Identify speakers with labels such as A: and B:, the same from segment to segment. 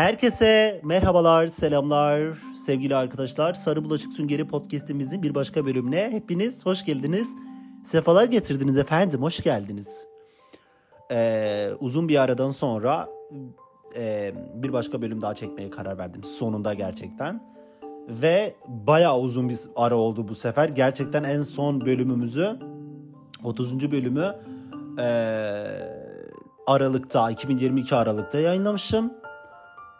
A: Herkese merhabalar, selamlar sevgili arkadaşlar. Sarı Bulaşık Süngeri podcastimizin bir başka bölümüne hepiniz hoş geldiniz. Sefalar getirdiniz efendim, hoş geldiniz. Ee, uzun bir aradan sonra e, bir başka bölüm daha çekmeye karar verdim. Sonunda gerçekten. Ve bayağı uzun bir ara oldu bu sefer. Gerçekten en son bölümümüzü, 30. bölümü e, Aralık'ta, 2022 Aralık'ta yayınlamışım.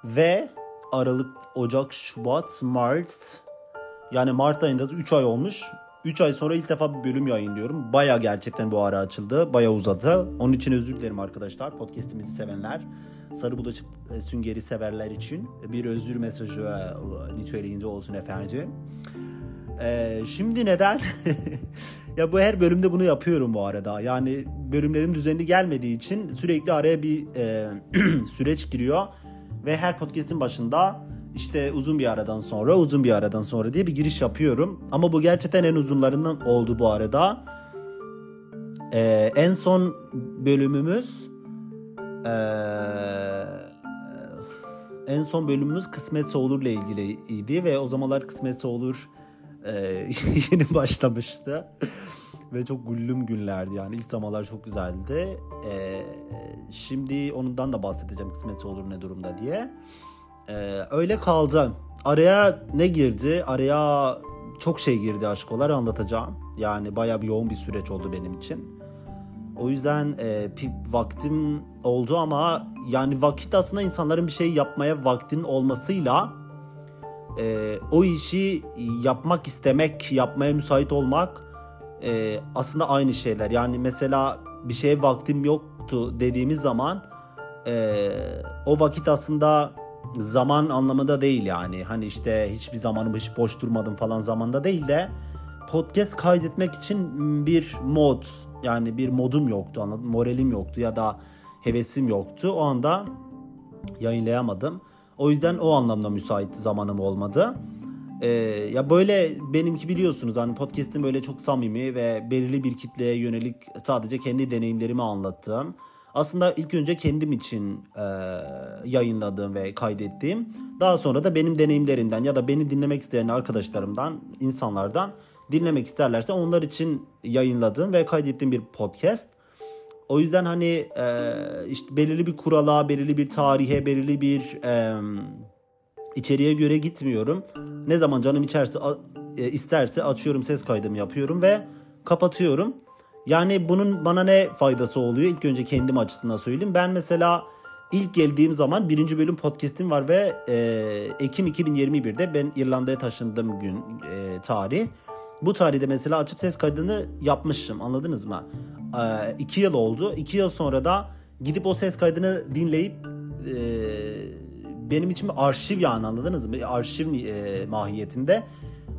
A: Ve Aralık, Ocak, Şubat, Mart yani Mart ayında 3 ay olmuş. 3 ay sonra ilk defa bir bölüm yayınlıyorum. Baya gerçekten bu ara açıldı. Baya uzadı. Onun için özür dilerim arkadaşlar. Podcast'imizi sevenler. Sarı bulaşık e, süngeri severler için bir özür mesajı e, niteliğinde olsun efendim. Ee, şimdi neden? ya bu her bölümde bunu yapıyorum bu arada. Yani bölümlerin düzenli gelmediği için sürekli araya bir e, süreç giriyor. Ve her podcast'in başında işte uzun bir aradan sonra, uzun bir aradan sonra diye bir giriş yapıyorum. Ama bu gerçekten en uzunlarından oldu bu arada. Ee, en son bölümümüz ee, en son bölümümüz Kısmetse Olur'la ilgiliydi ve o zamanlar Kısmetse Olur e, yeni başlamıştı. Ve çok güllüm günlerdi yani ilk zamanlar çok güzeldi. E, şimdi onundan da bahsedeceğim Kısmetse Olur ne durumda diye. E, öyle kaldı. Araya ne girdi? Araya çok şey girdi aşkolar anlatacağım. Yani baya bir yoğun bir süreç oldu benim için. O yüzden e, vaktim oldu ama yani vakit aslında insanların bir şey yapmaya vaktin olmasıyla e, o işi yapmak istemek, yapmaya müsait olmak e, aslında aynı şeyler. Yani mesela bir şeye vaktim yoktu dediğimiz zaman e, o vakit aslında zaman anlamında değil yani. Hani işte hiçbir zamanım hiç boş durmadım falan zamanda değil de podcast kaydetmek için bir mod yani bir modum yoktu anladın moralim yoktu ya da hevesim yoktu o anda yayınlayamadım o yüzden o anlamda müsait zamanım olmadı ee, ya böyle benimki biliyorsunuz hani podcast'im böyle çok samimi ve belirli bir kitleye yönelik sadece kendi deneyimlerimi anlattığım aslında ilk önce kendim için e, yayınladığım ve kaydettiğim daha sonra da benim deneyimlerimden ya da beni dinlemek isteyen arkadaşlarımdan insanlardan dinlemek isterlerse onlar için yayınladığım ve kaydettiğim bir podcast. O yüzden hani e, işte belirli bir kurala, belirli bir tarihe, belirli bir e, içeriğe göre gitmiyorum. Ne zaman canım içerse e, isterse açıyorum ses kaydımı yapıyorum ve kapatıyorum. Yani bunun bana ne faydası oluyor? İlk önce kendim açısından söyleyeyim. Ben mesela ilk geldiğim zaman birinci bölüm podcast'im var ve e, Ekim 2021'de ben İrlanda'ya taşındığım gün e, tarih. Bu tarihte mesela açıp ses kaydını yapmışım anladınız mı? Ee, iki yıl oldu. İki yıl sonra da gidip o ses kaydını dinleyip e, benim için bir arşiv yani anladınız mı? Arşiv e, mahiyetinde.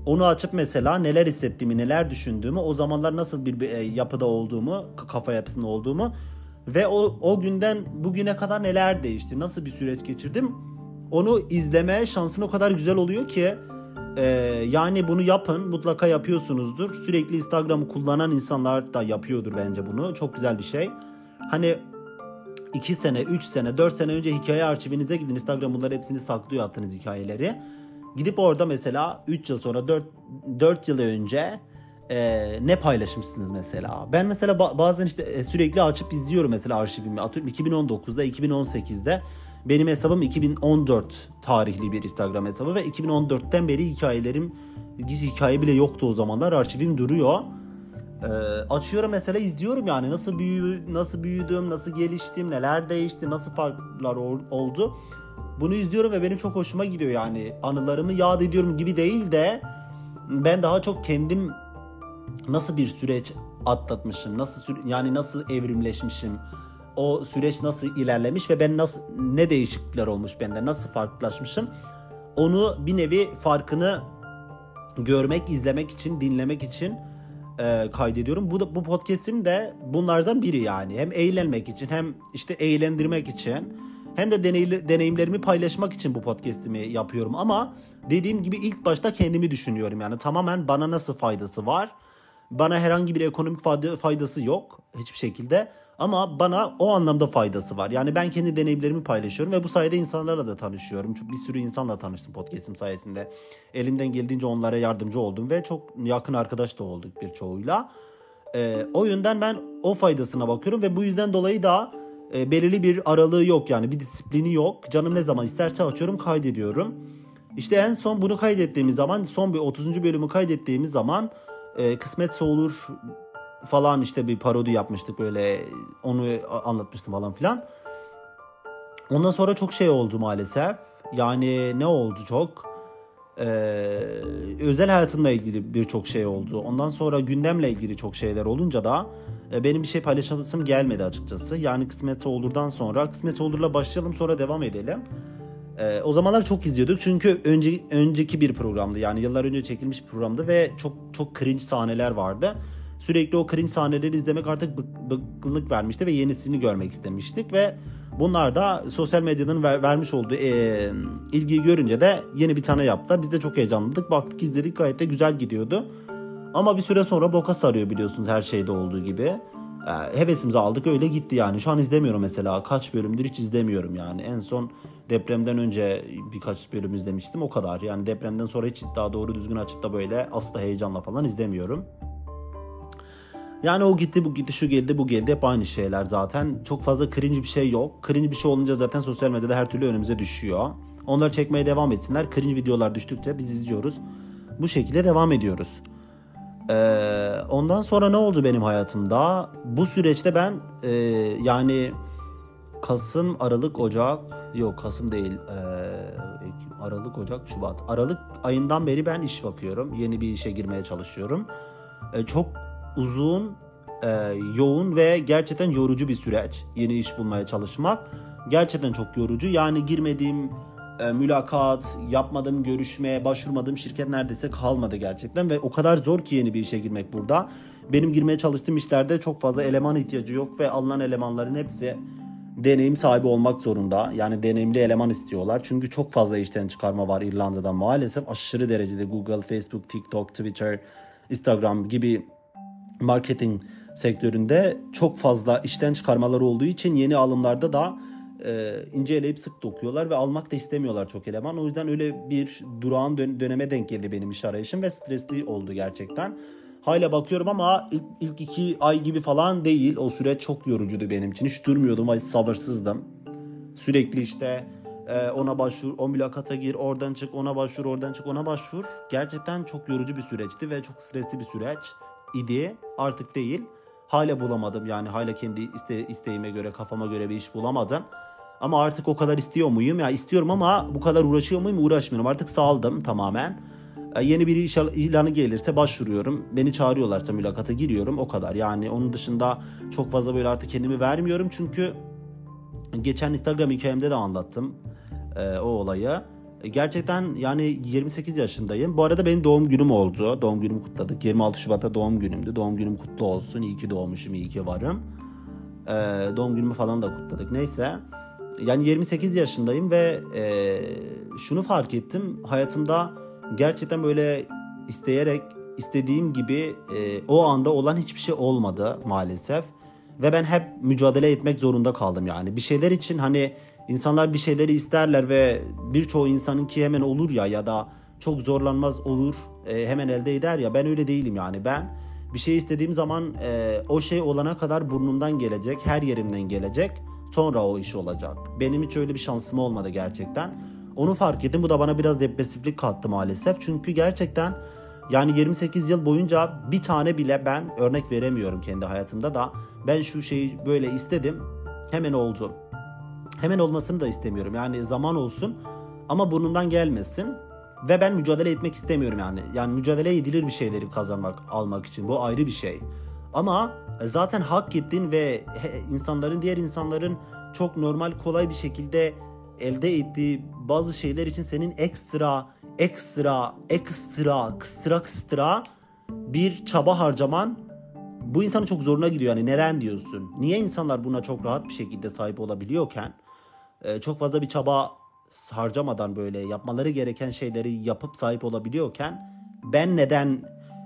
A: Onu açıp mesela neler hissettiğimi, neler düşündüğümü, o zamanlar nasıl bir e, yapıda olduğumu, kafa yapısında olduğumu ve o, o günden bugüne kadar neler değişti, nasıl bir süreç geçirdim onu izleme şansın o kadar güzel oluyor ki ee, yani bunu yapın mutlaka yapıyorsunuzdur. Sürekli Instagram'ı kullanan insanlar da yapıyordur bence bunu. Çok güzel bir şey. Hani 2 sene, 3 sene, 4 sene önce hikaye arşivinize gidin. Instagram bunları hepsini saklıyor attığınız hikayeleri. Gidip orada mesela 3 yıl sonra 4, 4 yıl önce e, ne paylaşmışsınız mesela? Ben mesela bazen işte e, sürekli açıp izliyorum mesela arşivimi. Atıyorum 2019'da, 2018'de benim hesabım 2014 tarihli bir Instagram hesabı ve 2014'ten beri hikayelerim hiç hikaye bile yoktu o zamanlar arşivim duruyor. Ee, açıyorum mesela izliyorum yani nasıl büyü nasıl büyüdüm, nasıl geliştim, neler değişti, nasıl farklar oldu. Bunu izliyorum ve benim çok hoşuma gidiyor yani anılarımı yad ediyorum gibi değil de ben daha çok kendim nasıl bir süreç atlatmışım, nasıl yani nasıl evrimleşmişim, o süreç nasıl ilerlemiş ve ben nasıl ne değişiklikler olmuş bende nasıl farklılaşmışım onu bir nevi farkını görmek, izlemek için, dinlemek için e, kaydediyorum. Bu da bu podcast'im de bunlardan biri yani. Hem eğlenmek için hem işte eğlendirmek için hem de deneyli, deneyimlerimi paylaşmak için bu podcast'imi yapıyorum ama dediğim gibi ilk başta kendimi düşünüyorum yani tamamen bana nasıl faydası var Bana herhangi bir ekonomik faydası yok hiçbir şekilde. Ama bana o anlamda faydası var. Yani ben kendi deneyimlerimi paylaşıyorum ve bu sayede insanlarla da tanışıyorum. Çünkü bir sürü insanla tanıştım podcast'im sayesinde. Elimden geldiğince onlara yardımcı oldum ve çok yakın arkadaş da olduk birçoğuyla. Ee, o yönden ben o faydasına bakıyorum ve bu yüzden dolayı da e, belirli bir aralığı yok yani bir disiplini yok. Canım ne zaman isterse açıyorum kaydediyorum. İşte en son bunu kaydettiğimiz zaman son bir 30. bölümü kaydettiğimiz zaman e, kısmetse olur falan işte bir parodi yapmıştık böyle onu anlatmıştım falan filan. Ondan sonra çok şey oldu maalesef. Yani ne oldu çok? Ee, özel hayatımla ilgili birçok şey oldu. Ondan sonra gündemle ilgili çok şeyler olunca da e, benim bir şey paylaşasım gelmedi açıkçası. Yani kısmetse olurdan sonra kısmetse olurla başlayalım sonra devam edelim. Ee, o zamanlar çok izliyorduk çünkü önce, önceki bir programdı yani yıllar önce çekilmiş bir programdı ve çok çok cringe sahneler vardı. Sürekli o cringe sahneleri izlemek artık bık, bıkkınlık vermişti ve yenisini görmek istemiştik ve bunlar da sosyal medyanın ver, vermiş olduğu e, ilgiyi görünce de yeni bir tane yaptılar. Biz de çok heyecanlandık. Baktık izledik gayet de güzel gidiyordu. Ama bir süre sonra boka sarıyor biliyorsunuz her şeyde olduğu gibi. E, hevesimizi aldık öyle gitti yani. Şu an izlemiyorum mesela. Kaç bölümdür hiç izlemiyorum yani. En son depremden önce birkaç bölüm izlemiştim o kadar. Yani depremden sonra hiç daha doğru düzgün açıp da böyle asla heyecanla falan izlemiyorum. Yani o gitti bu gitti şu geldi bu geldi hep aynı şeyler zaten. Çok fazla cringe bir şey yok. Cringe bir şey olunca zaten sosyal medyada her türlü önümüze düşüyor. Onları çekmeye devam etsinler. Cringe videolar düştükçe biz izliyoruz. Bu şekilde devam ediyoruz. Ee, ondan sonra ne oldu benim hayatımda? Bu süreçte ben e, yani Kasım, Aralık, Ocak yok Kasım değil ee, Aralık, Ocak, Şubat. Aralık ayından beri ben iş bakıyorum. Yeni bir işe girmeye çalışıyorum. Ee, çok uzun, e, yoğun ve gerçekten yorucu bir süreç. Yeni iş bulmaya çalışmak gerçekten çok yorucu. Yani girmediğim e, mülakat, yapmadığım görüşme, başvurmadığım şirket neredeyse kalmadı gerçekten ve o kadar zor ki yeni bir işe girmek burada. Benim girmeye çalıştığım işlerde çok fazla eleman ihtiyacı yok ve alınan elemanların hepsi deneyim sahibi olmak zorunda. Yani deneyimli eleman istiyorlar. Çünkü çok fazla işten çıkarma var İrlanda'da maalesef. Aşırı derecede Google, Facebook, TikTok, Twitter, Instagram gibi marketing sektöründe çok fazla işten çıkarmalar olduğu için yeni alımlarda da e, inceleyip sık dokuyorlar ve almak da istemiyorlar çok eleman. O yüzden öyle bir durağan dön- döneme denk geldi benim iş arayışım ve stresli oldu gerçekten. Hala bakıyorum ama ilk, ilk iki ay gibi falan değil. O süreç çok yorucuydu benim için. Hiç durmuyordum. Ay sabırsızdım. Sürekli işte e, ona başvur, o mülakata gir, oradan çık, ona başvur, oradan çık, ona başvur. Gerçekten çok yorucu bir süreçti ve çok stresli bir süreç idi. Artık değil. Hala bulamadım yani hala kendi iste, isteğime göre, kafama göre bir iş bulamadım. Ama artık o kadar istiyor muyum? Ya istiyorum ama bu kadar uğraşıyor muyum? Uğraşmıyorum. Artık saldım tamamen. E, yeni bir iş ilanı gelirse başvuruyorum. Beni çağırıyorlarsa mülakata giriyorum. O kadar. Yani onun dışında çok fazla böyle artık kendimi vermiyorum. Çünkü geçen Instagram hikayemde de anlattım e, o olayı. E, gerçekten yani 28 yaşındayım. Bu arada benim doğum günüm oldu. Doğum günümü kutladık. 26 Şubat'ta doğum günümdü. Doğum günüm kutlu olsun. İyi ki doğmuşum, iyi ki varım. Ee, doğum günümü falan da kutladık. Neyse. Yani 28 yaşındayım ve e, şunu fark ettim. Hayatımda gerçekten böyle isteyerek istediğim gibi e, o anda olan hiçbir şey olmadı maalesef. Ve ben hep mücadele etmek zorunda kaldım yani. Bir şeyler için hani insanlar bir şeyleri isterler ve birçoğu insanın ki hemen olur ya ya da çok zorlanmaz olur e, hemen elde eder ya ben öyle değilim yani ben bir şey istediğim zaman e, o şey olana kadar burnumdan gelecek her yerimden gelecek sonra o iş olacak. Benim hiç öyle bir şansım olmadı gerçekten. Onu fark ettim. Bu da bana biraz depresiflik kattı maalesef. Çünkü gerçekten yani 28 yıl boyunca bir tane bile ben örnek veremiyorum kendi hayatımda da. Ben şu şeyi böyle istedim. Hemen oldu. Hemen olmasını da istemiyorum. Yani zaman olsun ama burnumdan gelmesin. Ve ben mücadele etmek istemiyorum yani. Yani mücadele edilir bir şeyleri kazanmak, almak için. Bu ayrı bir şey. Ama zaten hak ettin ve insanların, diğer insanların çok normal, kolay bir şekilde elde ettiği bazı şeyler için senin ekstra ekstra ekstra ekstra ekstra bir çaba harcaman bu insanın çok zoruna gidiyor yani neden diyorsun? Niye insanlar buna çok rahat bir şekilde sahip olabiliyorken e, çok fazla bir çaba harcamadan böyle yapmaları gereken şeyleri yapıp sahip olabiliyorken ben neden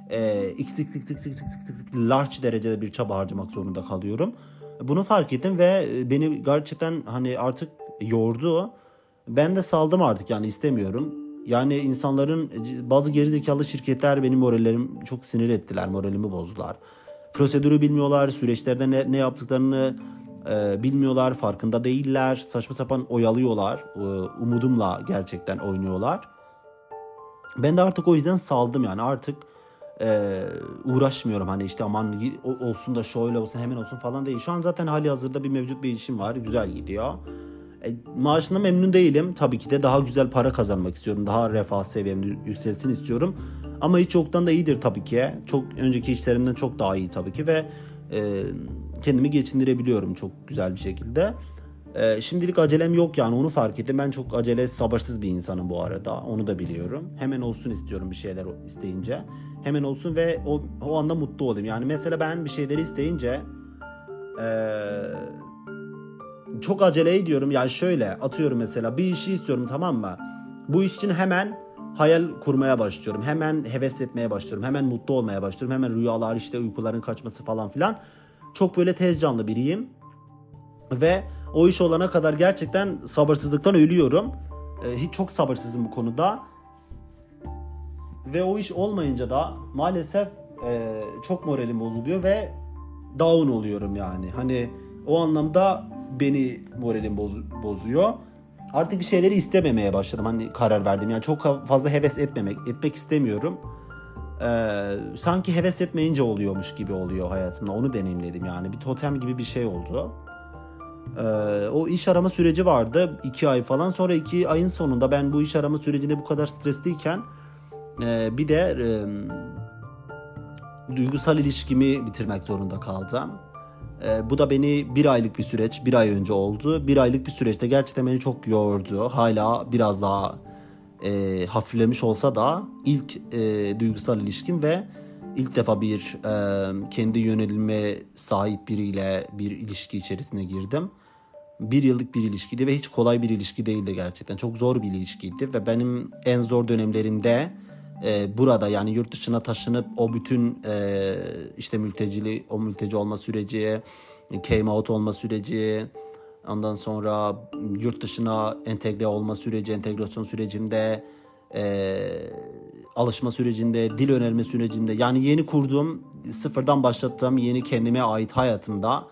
A: e, x, x, x, x, x, x, x, large derecede bir çaba harcamak zorunda kalıyorum. Bunu fark ettim ve beni gerçekten hani artık yordu. Ben de saldım artık yani istemiyorum. Yani insanların bazı gerizekalı şirketler benim morallerim çok sinir ettiler, moralimi bozdular. Prosedürü bilmiyorlar, süreçlerde ne, ne yaptıklarını e, bilmiyorlar, farkında değiller, saçma sapan oyalıyorlar. E, umudumla gerçekten oynuyorlar. Ben de artık o yüzden saldım yani artık e, uğraşmıyorum hani işte aman olsun da şöyle olsun hemen olsun falan değil. Şu an zaten hali hazırda bir mevcut bir işim var güzel gidiyor. E, maaşına memnun değilim tabii ki de daha güzel para kazanmak istiyorum daha refah seviyem yükselsin istiyorum. Ama hiç yoktan da iyidir tabii ki. Çok önceki işlerimden çok daha iyi tabii ki ve e, kendimi geçindirebiliyorum çok güzel bir şekilde. Ee, şimdilik acelem yok yani onu fark ettim. Ben çok acele sabırsız bir insanım bu arada. Onu da biliyorum. Hemen olsun istiyorum bir şeyler isteyince. Hemen olsun ve o, o anda mutlu olayım. Yani mesela ben bir şeyleri isteyince ee, çok acele ediyorum. Yani şöyle atıyorum mesela bir işi istiyorum tamam mı? Bu iş için hemen hayal kurmaya başlıyorum. Hemen heves etmeye başlıyorum. Hemen mutlu olmaya başlıyorum. Hemen rüyalar işte uykuların kaçması falan filan. Çok böyle tez canlı biriyim. Ve o iş olana kadar gerçekten sabırsızlıktan ölüyorum. Ee, hiç çok sabırsızım bu konuda. Ve o iş olmayınca da maalesef e, çok moralim bozuluyor ve down oluyorum yani. Hani o anlamda beni moralim boz, bozuyor. Artık bir şeyleri istememeye başladım. Hani karar verdim. Yani çok fazla heves etmemek, etmek istemiyorum. Ee, sanki heves etmeyince oluyormuş gibi oluyor hayatımda. Onu deneyimledim yani. Bir totem gibi bir şey oldu. Ee, o iş arama süreci vardı iki ay falan sonra iki ayın sonunda ben bu iş arama sürecinde bu kadar stresliyken e, bir de e, duygusal ilişkimi bitirmek zorunda kaldım. E, bu da beni bir aylık bir süreç bir ay önce oldu. Bir aylık bir süreçte gerçekten beni çok yordu. Hala biraz daha e, hafiflemiş olsa da ilk e, duygusal ilişkim ve ilk defa bir e, kendi yönelime sahip biriyle bir ilişki içerisine girdim. Bir yıllık bir ilişkiydi ve hiç kolay bir ilişki değildi gerçekten. Çok zor bir ilişkiydi ve benim en zor dönemlerimde e, burada yani yurt dışına taşınıp o bütün e, işte mültecili o mülteci olma süreci, came out olma süreci, ondan sonra yurt dışına entegre olma süreci, entegrasyon sürecimde e, alışma sürecinde, dil öğrenme sürecinde yani yeni kurduğum, sıfırdan başlattığım yeni kendime ait hayatımda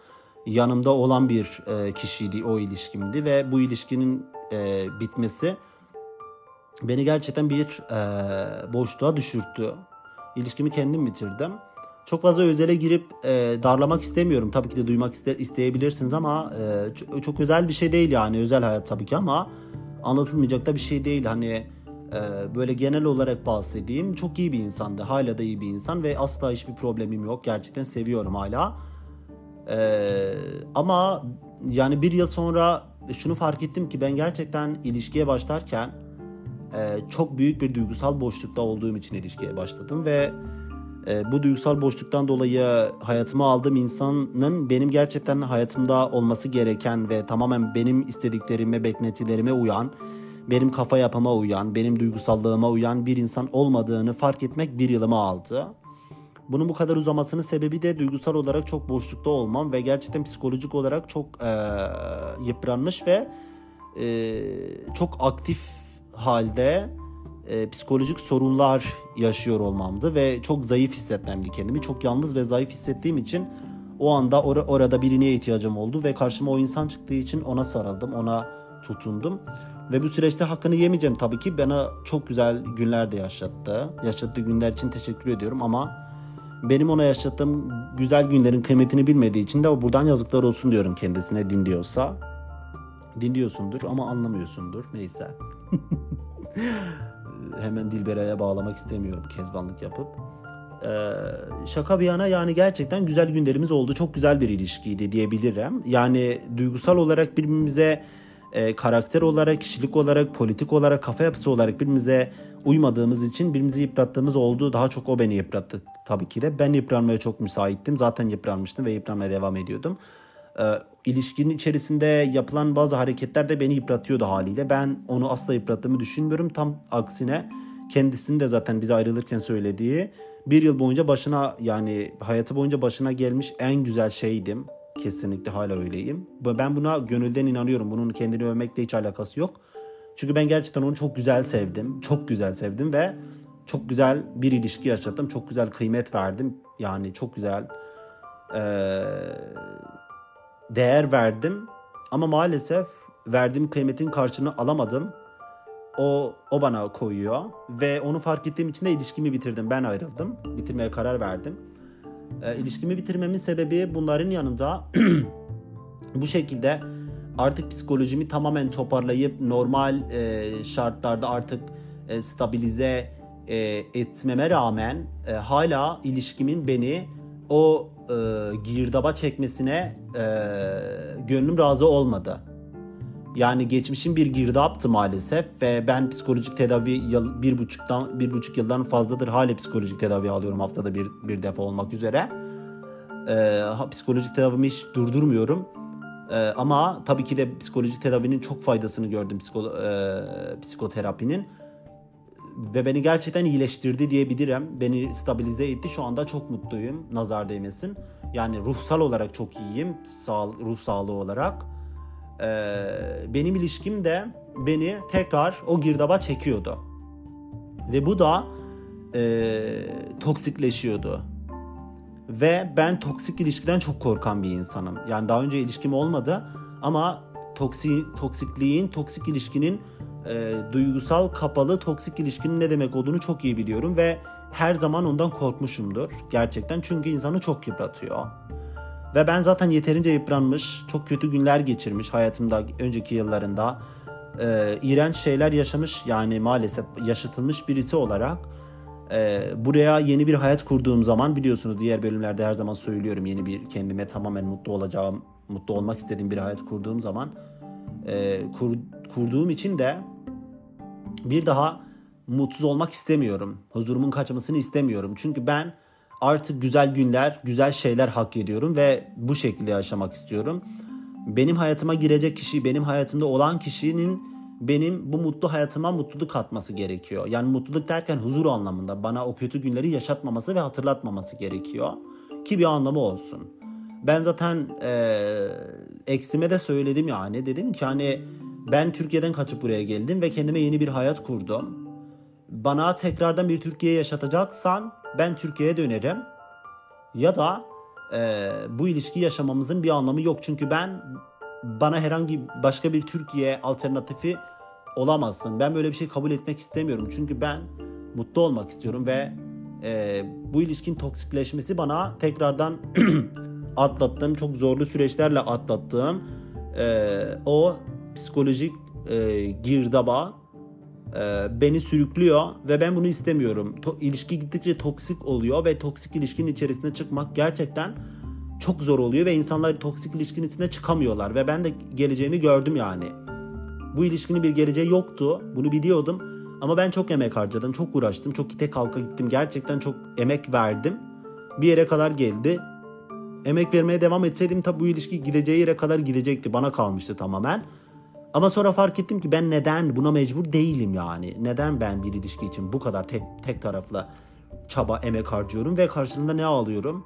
A: yanımda olan bir e, kişiydi o ilişkimdi ve bu ilişkinin e, bitmesi beni gerçekten bir e, boşluğa düşürttü. İlişkimi kendim bitirdim. Çok fazla özele girip e, darlamak istemiyorum. Tabii ki de duymak iste, isteyebilirsiniz ama e, çok, çok özel bir şey değil yani. Özel hayat tabii ki ama anlatılmayacak da bir şey değil. Hani ee, böyle genel olarak bahsedeyim. Çok iyi bir insandı. Hala da iyi bir insan ve asla hiçbir problemim yok. Gerçekten seviyorum hala. Ee, ama yani bir yıl sonra şunu fark ettim ki ben gerçekten ilişkiye başlarken e, çok büyük bir duygusal boşlukta olduğum için ilişkiye başladım ve e, bu duygusal boşluktan dolayı hayatıma aldığım insanın benim gerçekten hayatımda olması gereken ve tamamen benim istediklerime, beklentilerime uyan benim kafa yapıma uyan, benim duygusallığıma uyan bir insan olmadığını fark etmek bir yılımı aldı. Bunun bu kadar uzamasının sebebi de duygusal olarak çok boşlukta olmam ve gerçekten psikolojik olarak çok e, yıpranmış ve e, çok aktif halde e, psikolojik sorunlar yaşıyor olmamdı ve çok zayıf hissetmemdi kendimi. Çok yalnız ve zayıf hissettiğim için o anda or- orada birine ihtiyacım oldu ve karşıma o insan çıktığı için ona sarıldım, ona tutundum. Ve bu süreçte hakkını yemeyeceğim tabii ki. Bana çok güzel günler de yaşattı. Yaşattığı günler için teşekkür ediyorum ama benim ona yaşattığım güzel günlerin kıymetini bilmediği için de buradan yazıklar olsun diyorum kendisine dinliyorsa. Dinliyorsundur ama anlamıyorsundur. Neyse. Hemen Dilberay'a bağlamak istemiyorum kezbanlık yapıp. Ee, şaka bir yana yani gerçekten güzel günlerimiz oldu. Çok güzel bir ilişkiydi diyebilirim. Yani duygusal olarak birbirimize e, karakter olarak, kişilik olarak, politik olarak, kafa yapısı olarak birbirimize uymadığımız için birbirimizi yıprattığımız oldu. Daha çok o beni yıprattı tabii ki de. Ben yıpranmaya çok müsaittim. Zaten yıpranmıştım ve yıpranmaya devam ediyordum. E, ilişkinin içerisinde yapılan bazı hareketler de beni yıpratıyordu haliyle. Ben onu asla yıprattığımı düşünmüyorum. Tam aksine kendisinin de zaten bize ayrılırken söylediği bir yıl boyunca başına yani hayatı boyunca başına gelmiş en güzel şeydim. Kesinlikle hala öyleyim. Ben buna gönülden inanıyorum. Bunun kendini övmekle hiç alakası yok. Çünkü ben gerçekten onu çok güzel sevdim. Çok güzel sevdim ve çok güzel bir ilişki yaşadım. Çok güzel kıymet verdim. Yani çok güzel ee, değer verdim. Ama maalesef verdiğim kıymetin karşılığını alamadım. O, o bana koyuyor ve onu fark ettiğim için de ilişkimi bitirdim. Ben ayrıldım. Bitirmeye karar verdim. E, ilişkimi bitirmemin sebebi bunların yanında bu şekilde artık psikolojimi tamamen toparlayıp normal e, şartlarda artık e, stabilize e, etmeme rağmen e, hala ilişkimin beni o e, girdaba çekmesine e, gönlüm razı olmadı. Yani geçmişin bir girdaptı maalesef ve ben psikolojik tedavi yıl, bir buçuktan bir buçuk yıldan fazladır hala psikolojik tedavi alıyorum haftada bir, bir defa olmak üzere. Ee, psikolojik tedavimi hiç durdurmuyorum. Ee, ama tabii ki de psikolojik tedavinin çok faydasını gördüm psiko, e, psikoterapinin. Ve beni gerçekten iyileştirdi diyebilirim. Beni stabilize etti. Şu anda çok mutluyum. Nazar değmesin. Yani ruhsal olarak çok iyiyim. Sağ, ruh sağlığı olarak e, benim ilişkim de beni tekrar o girdaba çekiyordu. Ve bu da e, toksikleşiyordu. Ve ben toksik ilişkiden çok korkan bir insanım. Yani daha önce ilişkim olmadı ama toksi, toksikliğin, toksik ilişkinin e, duygusal kapalı toksik ilişkinin ne demek olduğunu çok iyi biliyorum ve her zaman ondan korkmuşumdur gerçekten çünkü insanı çok yıpratıyor. Ve ben zaten yeterince yıpranmış, çok kötü günler geçirmiş hayatımda önceki yıllarında. E, iğrenç şeyler yaşamış yani maalesef yaşatılmış birisi olarak e, buraya yeni bir hayat kurduğum zaman biliyorsunuz diğer bölümlerde her zaman söylüyorum yeni bir kendime tamamen mutlu olacağım, mutlu olmak istediğim bir hayat kurduğum zaman e, kur, kurduğum için de bir daha mutsuz olmak istemiyorum. Huzurumun kaçmasını istemiyorum. Çünkü ben artık güzel günler, güzel şeyler hak ediyorum ve bu şekilde yaşamak istiyorum. Benim hayatıma girecek kişi, benim hayatımda olan kişinin benim bu mutlu hayatıma mutluluk katması gerekiyor. Yani mutluluk derken huzur anlamında bana o kötü günleri yaşatmaması ve hatırlatmaması gerekiyor ki bir anlamı olsun. Ben zaten e, eksime de söyledim yani dedim ki hani ben Türkiye'den kaçıp buraya geldim ve kendime yeni bir hayat kurdum. Bana tekrardan bir Türkiye yaşatacaksan ben Türkiye'ye dönerim. Ya da e, bu ilişki yaşamamızın bir anlamı yok. Çünkü ben bana herhangi başka bir Türkiye alternatifi olamazsın. Ben böyle bir şey kabul etmek istemiyorum. Çünkü ben mutlu olmak istiyorum ve e, bu ilişkin toksikleşmesi bana tekrardan atlattığım, çok zorlu süreçlerle atlattığım e, o psikolojik e, girdaba e, beni sürüklüyor ve ben bunu istemiyorum. To- ilişki gittikçe toksik oluyor ve toksik ilişkinin içerisine çıkmak gerçekten çok zor oluyor ve insanlar toksik ilişkinin içine çıkamıyorlar ve ben de geleceğimi gördüm yani. Bu ilişkinin bir geleceği yoktu. Bunu biliyordum. Ama ben çok emek harcadım, çok uğraştım, çok ite kalka gittim. Gerçekten çok emek verdim. Bir yere kadar geldi. Emek vermeye devam etseydim tabi bu ilişki gideceği yere kadar gidecekti. Bana kalmıştı tamamen. Ama sonra fark ettim ki ben neden buna mecbur değilim yani. Neden ben bir ilişki için bu kadar tek, tek taraflı çaba, emek harcıyorum ve karşılığında ne alıyorum?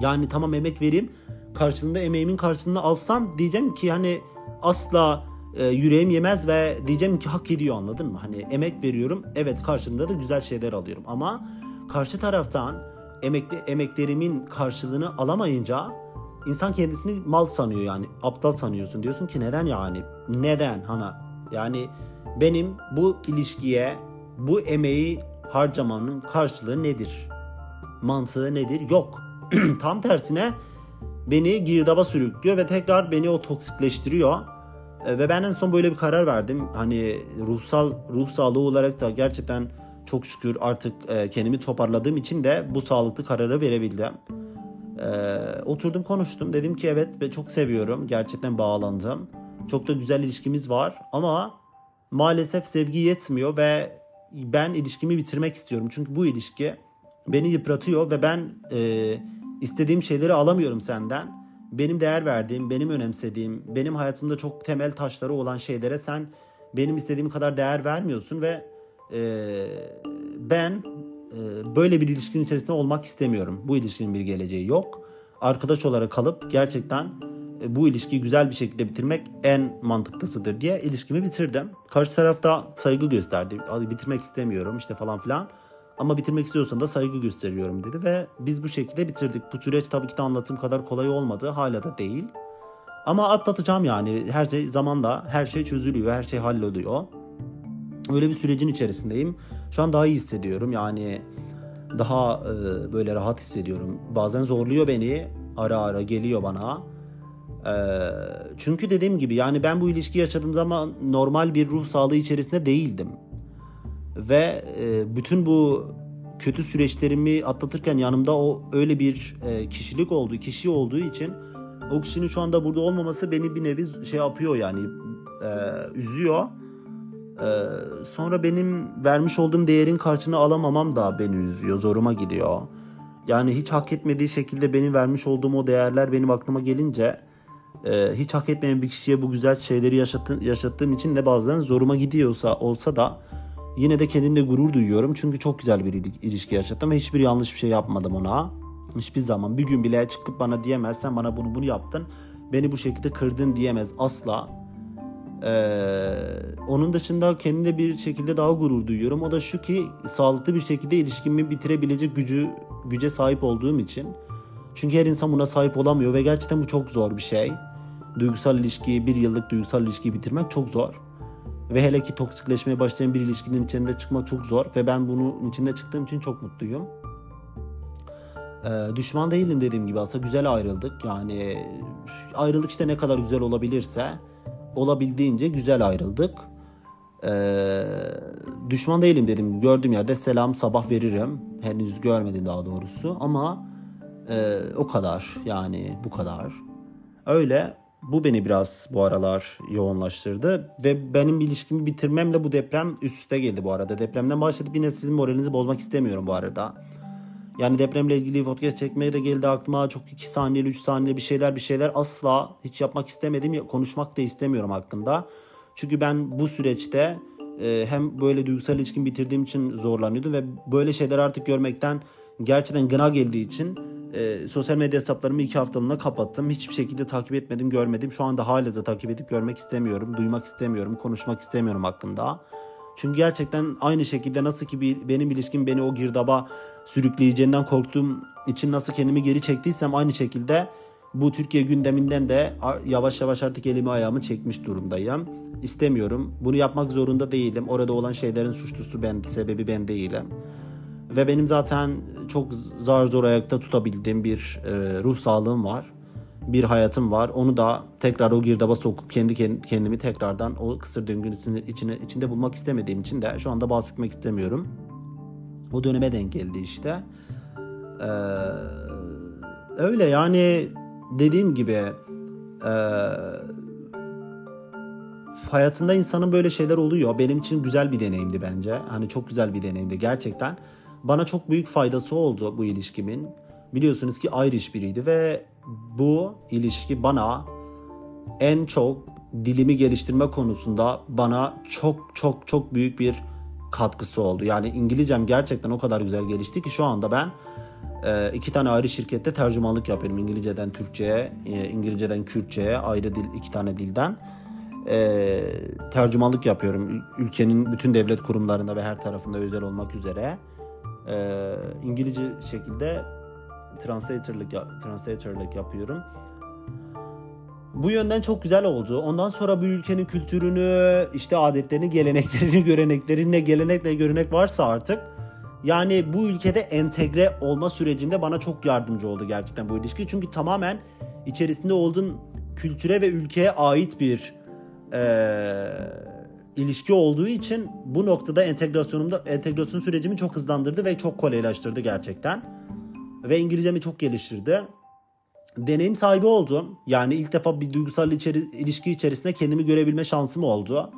A: Yani tamam emek vereyim. Karşılığında emeğimin karşılığını alsam diyeceğim ki hani asla e, yüreğim yemez ve diyeceğim ki hak ediyor anladın mı? Hani emek veriyorum. Evet karşılığında da güzel şeyler alıyorum ama karşı taraftan emekli emeklerimin karşılığını alamayınca insan kendisini mal sanıyor yani aptal sanıyorsun. Diyorsun ki neden yani? Neden? Hana. Yani benim bu ilişkiye bu emeği harcamanın karşılığı nedir? Mantığı nedir? Yok. Tam tersine beni girdaba sürüklüyor ve tekrar beni o toksikleştiriyor. E, ve ben en son böyle bir karar verdim. Hani ruhsal ruh sağlığı olarak da gerçekten çok şükür artık e, kendimi toparladığım için de bu sağlıklı kararı verebildim. Ee, oturdum konuştum. Dedim ki evet ve çok seviyorum. Gerçekten bağlandım. Çok da güzel ilişkimiz var ama maalesef sevgi yetmiyor ve ben ilişkimi bitirmek istiyorum. Çünkü bu ilişki beni yıpratıyor ve ben e, istediğim şeyleri alamıyorum senden. Benim değer verdiğim, benim önemsediğim, benim hayatımda çok temel taşları olan şeylere sen benim istediğim kadar değer vermiyorsun ve e, ben böyle bir ilişkinin içerisinde olmak istemiyorum. Bu ilişkinin bir geleceği yok. Arkadaş olarak kalıp gerçekten e, bu ilişkiyi güzel bir şekilde bitirmek en mantıklısıdır diye ilişkimi bitirdim. Karşı tarafta saygı gösterdi. Bitirmek istemiyorum işte falan filan. Ama bitirmek istiyorsan da saygı gösteriyorum dedi ve biz bu şekilde bitirdik. Bu süreç tabii ki de anlatım kadar kolay olmadı. Hala da değil. Ama atlatacağım yani. Her şey zamanla her şey çözülüyor, her şey halloluyor. Öyle bir sürecin içerisindeyim. Şu an daha iyi hissediyorum. Yani daha e, böyle rahat hissediyorum. Bazen zorluyor beni. Ara ara geliyor bana. E, çünkü dediğim gibi yani ben bu ilişki yaşadığım zaman normal bir ruh sağlığı içerisinde değildim. Ve e, bütün bu kötü süreçlerimi atlatırken yanımda o öyle bir e, kişilik olduğu, kişi olduğu için o kişinin şu anda burada olmaması beni bir nevi şey yapıyor yani e, üzüyor. E, sonra benim vermiş olduğum değerin karşını alamamam da beni üzüyor, zoruma gidiyor. Yani hiç hak etmediği şekilde benim vermiş olduğum o değerler benim aklıma gelince e, hiç hak etmeyen bir kişiye bu güzel şeyleri yaşattığım, yaşattığım için de bazen zoruma gidiyorsa olsa da yine de kendimde gurur duyuyorum. Çünkü çok güzel bir ilişki yaşattım ve hiçbir yanlış bir şey yapmadım ona. Hiçbir zaman bir gün bile çıkıp bana diyemez sen bana bunu bunu yaptın. Beni bu şekilde kırdın diyemez asla. Ee, onun dışında kendimde bir şekilde daha gurur duyuyorum. O da şu ki sağlıklı bir şekilde ilişkimi bitirebilecek gücü güce sahip olduğum için. Çünkü her insan buna sahip olamıyor ve gerçekten bu çok zor bir şey. Duygusal ilişkiyi, bir yıllık duygusal ilişkiyi bitirmek çok zor. Ve hele ki toksikleşmeye başlayan bir ilişkinin içinde çıkmak çok zor. Ve ben bunun içinde çıktığım için çok mutluyum. Ee, düşman değilim dediğim gibi aslında güzel ayrıldık. Yani ayrılık işte ne kadar güzel olabilirse olabildiğince güzel ayrıldık. Ee, düşman değilim dedim. Gördüğüm yerde selam sabah veririm. Henüz görmedim daha doğrusu ama e, o kadar yani bu kadar. Öyle bu beni biraz bu aralar yoğunlaştırdı ve benim ilişkimi bitirmemle bu deprem üst üste geldi bu arada. Depremden başladık yine sizin moralinizi bozmak istemiyorum bu arada. Yani depremle ilgili podcast çekmeye de geldi aklıma. Çok 2 saniyeli 3 saniyeli bir şeyler bir şeyler asla hiç yapmak istemedim. Konuşmak da istemiyorum hakkında. Çünkü ben bu süreçte e, hem böyle duygusal ilişkin bitirdiğim için zorlanıyordum ve böyle şeyler artık görmekten gerçekten gına geldiği için e, sosyal medya hesaplarımı iki haftalığına kapattım. Hiçbir şekilde takip etmedim, görmedim. Şu anda hala da takip edip görmek istemiyorum, duymak istemiyorum, konuşmak istemiyorum hakkında. Çünkü gerçekten aynı şekilde nasıl ki bir, benim ilişkim beni o girdaba sürükleyeceğinden korktuğum için nasıl kendimi geri çektiysem aynı şekilde bu Türkiye gündeminden de yavaş yavaş artık elimi ayağımı çekmiş durumdayım. İstemiyorum. Bunu yapmak zorunda değilim. Orada olan şeylerin suçlusu ben, sebebi ben değilim. Ve benim zaten çok zar zor ayakta tutabildiğim bir e, ruh sağlığım var bir hayatım var. Onu da tekrar o girdaba sokup kendi kendimi tekrardan o kısır döngünün içine, içinde bulmak istemediğim için de şu anda bahsetmek istemiyorum. O döneme denk geldi işte. Ee, öyle yani dediğim gibi e, hayatında insanın böyle şeyler oluyor. Benim için güzel bir deneyimdi bence. Hani çok güzel bir deneyimdi gerçekten. Bana çok büyük faydası oldu bu ilişkimin. Biliyorsunuz ki Irish biriydi ve bu ilişki bana en çok dilimi geliştirme konusunda bana çok çok çok büyük bir katkısı oldu. Yani İngilizcem gerçekten o kadar güzel gelişti ki şu anda ben e, iki tane ayrı şirkette tercümanlık yapıyorum. İngilizceden Türkçe'ye, e, İngilizceden Kürtçe'ye ayrı dil iki tane dilden e, tercümanlık yapıyorum. Ülkenin bütün devlet kurumlarında ve her tarafında özel olmak üzere. İngilizce şekilde translatorlık, translatorlık yapıyorum. Bu yönden çok güzel oldu. Ondan sonra bu ülkenin kültürünü, işte adetlerini, geleneklerini, göreneklerini, ne gelenek ne görenek varsa artık yani bu ülkede entegre olma sürecinde bana çok yardımcı oldu gerçekten bu ilişki. Çünkü tamamen içerisinde olduğun kültüre ve ülkeye ait bir e, ilişki olduğu için bu noktada entegrasyonumda entegrasyon sürecimi çok hızlandırdı ve çok kolaylaştırdı gerçekten ve İngilizcemi çok geliştirdi. Deneyim sahibi oldum. Yani ilk defa bir duygusal içeri, ilişki içerisinde kendimi görebilme şansım oldu.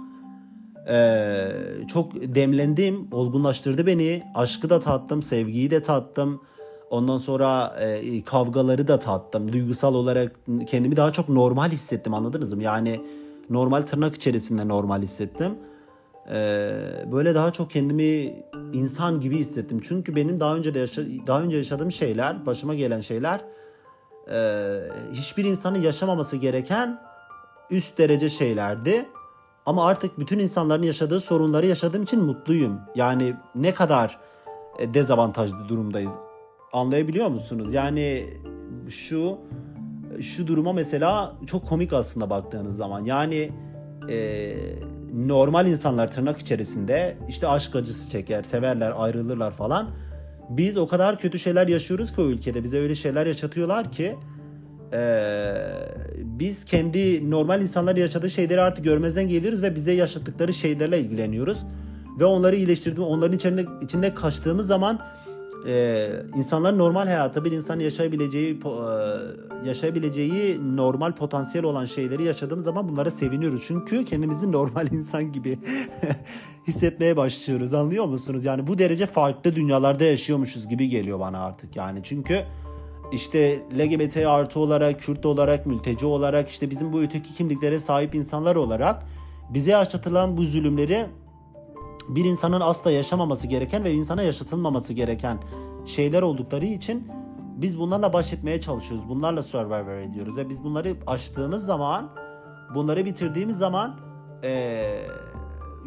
A: Ee, çok demlendim, olgunlaştırdı beni. Aşkı da tattım, sevgiyi de tattım. Ondan sonra e, kavgaları da tattım. Duygusal olarak kendimi daha çok normal hissettim anladınız mı? Yani normal tırnak içerisinde normal hissettim. Ee, böyle daha çok kendimi insan gibi hissettim. Çünkü benim daha önce de yaşa- daha önce yaşadığım şeyler, başıma gelen şeyler e, hiçbir insanın yaşamaması gereken üst derece şeylerdi. Ama artık bütün insanların yaşadığı sorunları yaşadığım için mutluyum. Yani ne kadar e, dezavantajlı durumdayız. Anlayabiliyor musunuz? Yani şu şu duruma mesela çok komik aslında baktığınız zaman. Yani e, normal insanlar tırnak içerisinde işte aşk acısı çeker, severler, ayrılırlar falan. Biz o kadar kötü şeyler yaşıyoruz ki o ülkede. Bize öyle şeyler yaşatıyorlar ki e, biz kendi normal insanlar yaşadığı şeyleri artık görmezden geliyoruz ve bize yaşattıkları şeylerle ilgileniyoruz. Ve onları iyileştirdiğimiz, onların içinde, içinde kaçtığımız zaman e, insanların normal hayatı bir insan yaşayabileceği e, yaşayabileceği normal potansiyel olan şeyleri yaşadığımız zaman bunlara seviniyoruz. Çünkü kendimizi normal insan gibi hissetmeye başlıyoruz. Anlıyor musunuz? Yani bu derece farklı dünyalarda yaşıyormuşuz gibi geliyor bana artık. Yani çünkü işte LGBT artı olarak, Kürt olarak, mülteci olarak işte bizim bu öteki kimliklere sahip insanlar olarak bize yaşatılan bu zulümleri bir insanın asla yaşamaması gereken ve insana yaşatılmaması gereken şeyler oldukları için biz bunlarla baş etmeye çalışıyoruz. Bunlarla survivor ediyoruz ve biz bunları aştığımız zaman, bunları bitirdiğimiz zaman ee,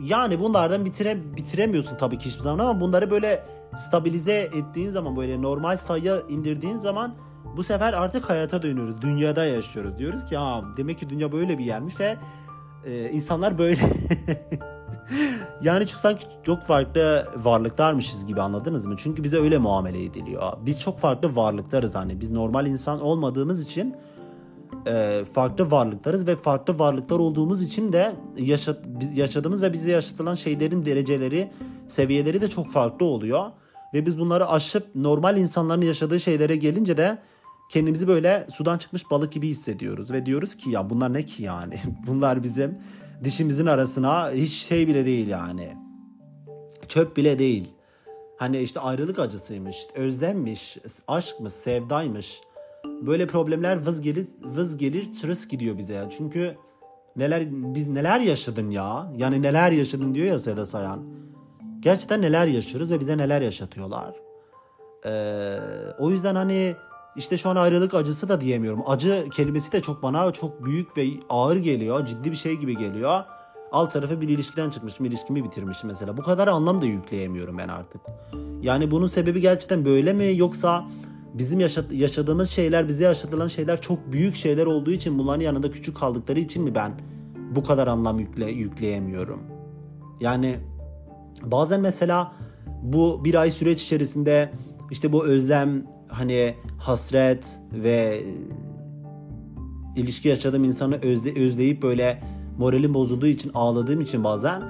A: yani bunlardan bitire bitiremiyorsun tabii ki hiçbir zaman ama bunları böyle stabilize ettiğin zaman böyle normal sayıya indirdiğin zaman bu sefer artık hayata dönüyoruz. Dünyada yaşıyoruz. Diyoruz ki ha demek ki dünya böyle bir yermiş ve e, insanlar böyle yani çok sanki çok farklı varlıklarmışız gibi anladınız mı? Çünkü bize öyle muamele ediliyor. Biz çok farklı varlıklarız hani. Biz normal insan olmadığımız için e, farklı varlıklarız ve farklı varlıklar olduğumuz için de yaşat, biz yaşadığımız ve bize yaşatılan şeylerin dereceleri, seviyeleri de çok farklı oluyor. Ve biz bunları aşıp normal insanların yaşadığı şeylere gelince de kendimizi böyle sudan çıkmış balık gibi hissediyoruz. Ve diyoruz ki ya bunlar ne ki yani? bunlar bizim dişimizin arasına hiç şey bile değil yani. Çöp bile değil. Hani işte ayrılık acısıymış, özlemmiş, aşkmış, sevdaymış. Böyle problemler vız gelir, vız gelir tırıs gidiyor bize. Çünkü neler biz neler yaşadın ya? Yani neler yaşadın diyor ya Seda Sayan. Gerçekten neler yaşıyoruz ve bize neler yaşatıyorlar. Ee, o yüzden hani işte şu an ayrılık acısı da diyemiyorum. Acı kelimesi de çok bana çok büyük ve ağır geliyor. Ciddi bir şey gibi geliyor. Alt tarafı bir ilişkiden çıkmışım, ilişkimi bitirmişim mesela. Bu kadar anlam da yükleyemiyorum ben artık. Yani bunun sebebi gerçekten böyle mi yoksa bizim yaşadığımız şeyler, bize yaşatılan şeyler çok büyük şeyler olduğu için bunların yanında küçük kaldıkları için mi ben bu kadar anlam yükle, yükleyemiyorum? Yani bazen mesela bu bir ay süreç içerisinde işte bu özlem, hani hasret ve ilişki yaşadığım insanı özle, özleyip böyle moralim bozulduğu için ağladığım için bazen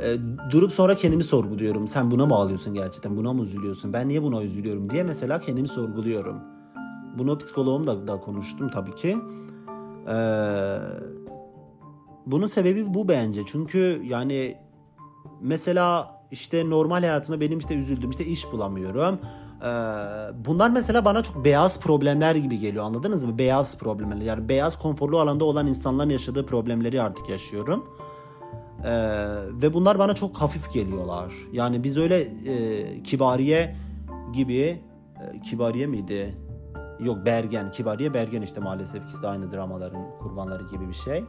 A: e, durup sonra kendimi sorguluyorum. Sen buna mı ağlıyorsun gerçekten? Buna mı üzülüyorsun? Ben niye buna üzülüyorum diye mesela kendimi sorguluyorum. Bunu psikoloğumla da konuştum tabii ki. Ee, bunun sebebi bu bence. Çünkü yani mesela işte normal hayatımda benim işte üzüldüm işte iş bulamıyorum. Ee, bunlar mesela bana çok beyaz problemler gibi geliyor anladınız mı? Beyaz problemler yani beyaz konforlu alanda olan insanların yaşadığı problemleri artık yaşıyorum. Ee, ve bunlar bana çok hafif geliyorlar. Yani biz öyle e, Kibariye gibi e, Kibariye miydi? Yok Bergen. Kibariye Bergen işte maalesef ikisi de aynı dramaların kurbanları gibi bir şey.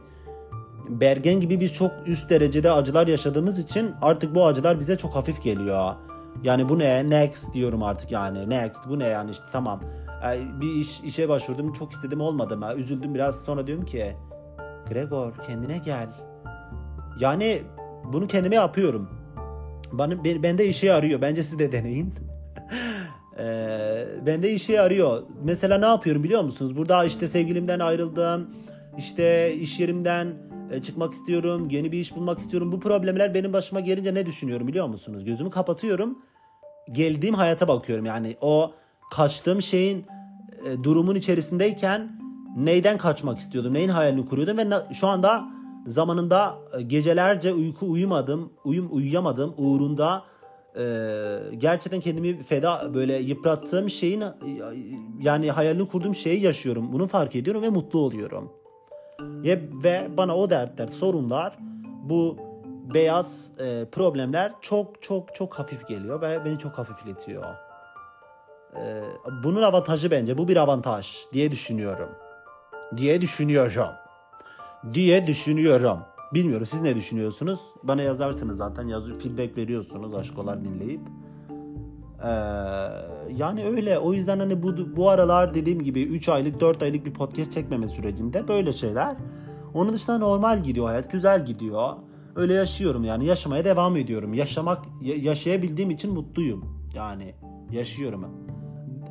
A: Bergen gibi biz çok üst derecede acılar yaşadığımız için artık bu acılar bize çok hafif geliyor. Yani bu ne? Next diyorum artık yani. Next bu ne yani işte tamam. Yani bir iş işe başvurdum çok istedim olmadı mı? Üzüldüm biraz sonra diyorum ki Gregor kendine gel. Yani bunu kendime yapıyorum. Bana, bende işe yarıyor. Bence siz de deneyin. ee, bende işe yarıyor. Mesela ne yapıyorum biliyor musunuz? Burada işte sevgilimden ayrıldım. İşte iş yerimden e, çıkmak istiyorum, yeni bir iş bulmak istiyorum. Bu problemler benim başıma gelince ne düşünüyorum biliyor musunuz? Gözümü kapatıyorum. Geldiğim hayata bakıyorum. Yani o kaçtığım şeyin e, durumun içerisindeyken neyden kaçmak istiyordum, neyin hayalini kuruyordum ve şu anda zamanında e, gecelerce uyku uyumadım, uyum uyuyamadım uğrunda e, gerçekten kendimi feda böyle yıprattığım şeyin yani hayalini kurduğum şeyi yaşıyorum. Bunu fark ediyorum ve mutlu oluyorum. Ve bana o dertler, sorunlar bu beyaz e, problemler çok çok çok hafif geliyor ve beni çok hafifletiyor. E, bunun avantajı bence bu bir avantaj diye düşünüyorum. Diye düşünüyorum. Diye düşünüyorum. Bilmiyorum siz ne düşünüyorsunuz? Bana yazarsınız zaten yazı feedback veriyorsunuz aşkolar dinleyip. Ee, yani öyle o yüzden hani bu, bu aralar dediğim gibi 3 aylık 4 aylık bir podcast çekmeme sürecinde böyle şeyler. Onun dışında normal gidiyor hayat güzel gidiyor. Öyle yaşıyorum yani yaşamaya devam ediyorum. Yaşamak yaşayabildiğim için mutluyum. Yani yaşıyorum.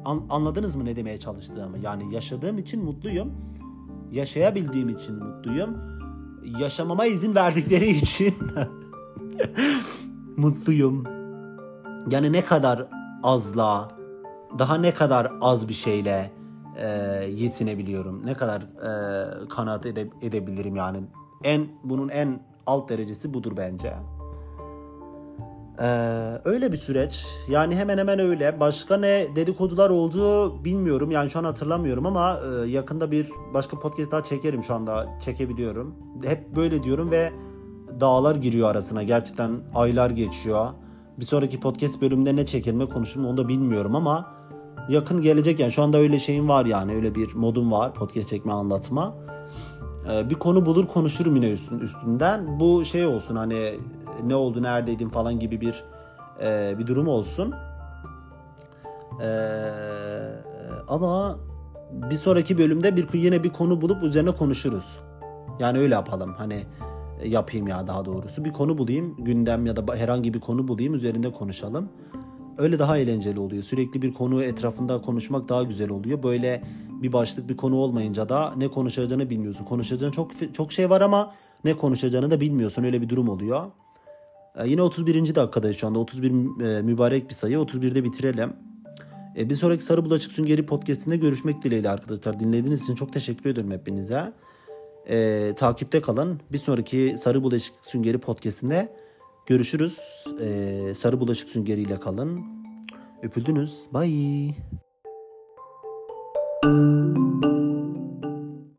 A: An, anladınız mı ne demeye çalıştığımı? Yani yaşadığım için mutluyum. Yaşayabildiğim için mutluyum. Yaşamama izin verdikleri için mutluyum. Yani ne kadar azla, daha ne kadar az bir şeyle e, yetinebiliyorum. Ne kadar e, kanaat ede, edebilirim yani. En bunun en alt derecesi budur bence. Ee, öyle bir süreç. Yani hemen hemen öyle. Başka ne dedikodular oldu bilmiyorum. Yani şu an hatırlamıyorum ama e, yakında bir başka podcast daha çekerim şu anda. Çekebiliyorum. Hep böyle diyorum ve dağlar giriyor arasına. Gerçekten aylar geçiyor. Bir sonraki podcast bölümünde ne çekerim ne konuşurum onu da bilmiyorum ama yakın gelecek yani şu anda öyle şeyim var yani öyle bir modum var podcast çekme anlatma. Ee, bir konu bulur konuşurum yine üstünden. Bu şey olsun hani ne oldu neredeydin falan gibi bir e, bir durum olsun. Ee, ama bir sonraki bölümde bir yine bir konu bulup üzerine konuşuruz. Yani öyle yapalım. Hani yapayım ya daha doğrusu. Bir konu bulayım, gündem ya da herhangi bir konu bulayım, üzerinde konuşalım. Öyle daha eğlenceli oluyor. Sürekli bir konu etrafında konuşmak daha güzel oluyor. Böyle bir başlık bir konu olmayınca da ne konuşacağını bilmiyorsun. Konuşacağın çok çok şey var ama ne konuşacağını da bilmiyorsun. Öyle bir durum oluyor. Ee, yine 31. dakikadayız şu anda. 31 e, mübarek bir sayı. 31'de bitirelim. E, bir sonraki Sarı Bulaşık Süngeri podcastinde görüşmek dileğiyle arkadaşlar. Dinlediğiniz için çok teşekkür ediyorum hepinize. E, takipte kalın. Bir sonraki Sarı Bulaşık Süngeri podcastinde görüşürüz. E, Sarı Bulaşık Süngeri ile kalın. Öpüldünüz. Bye.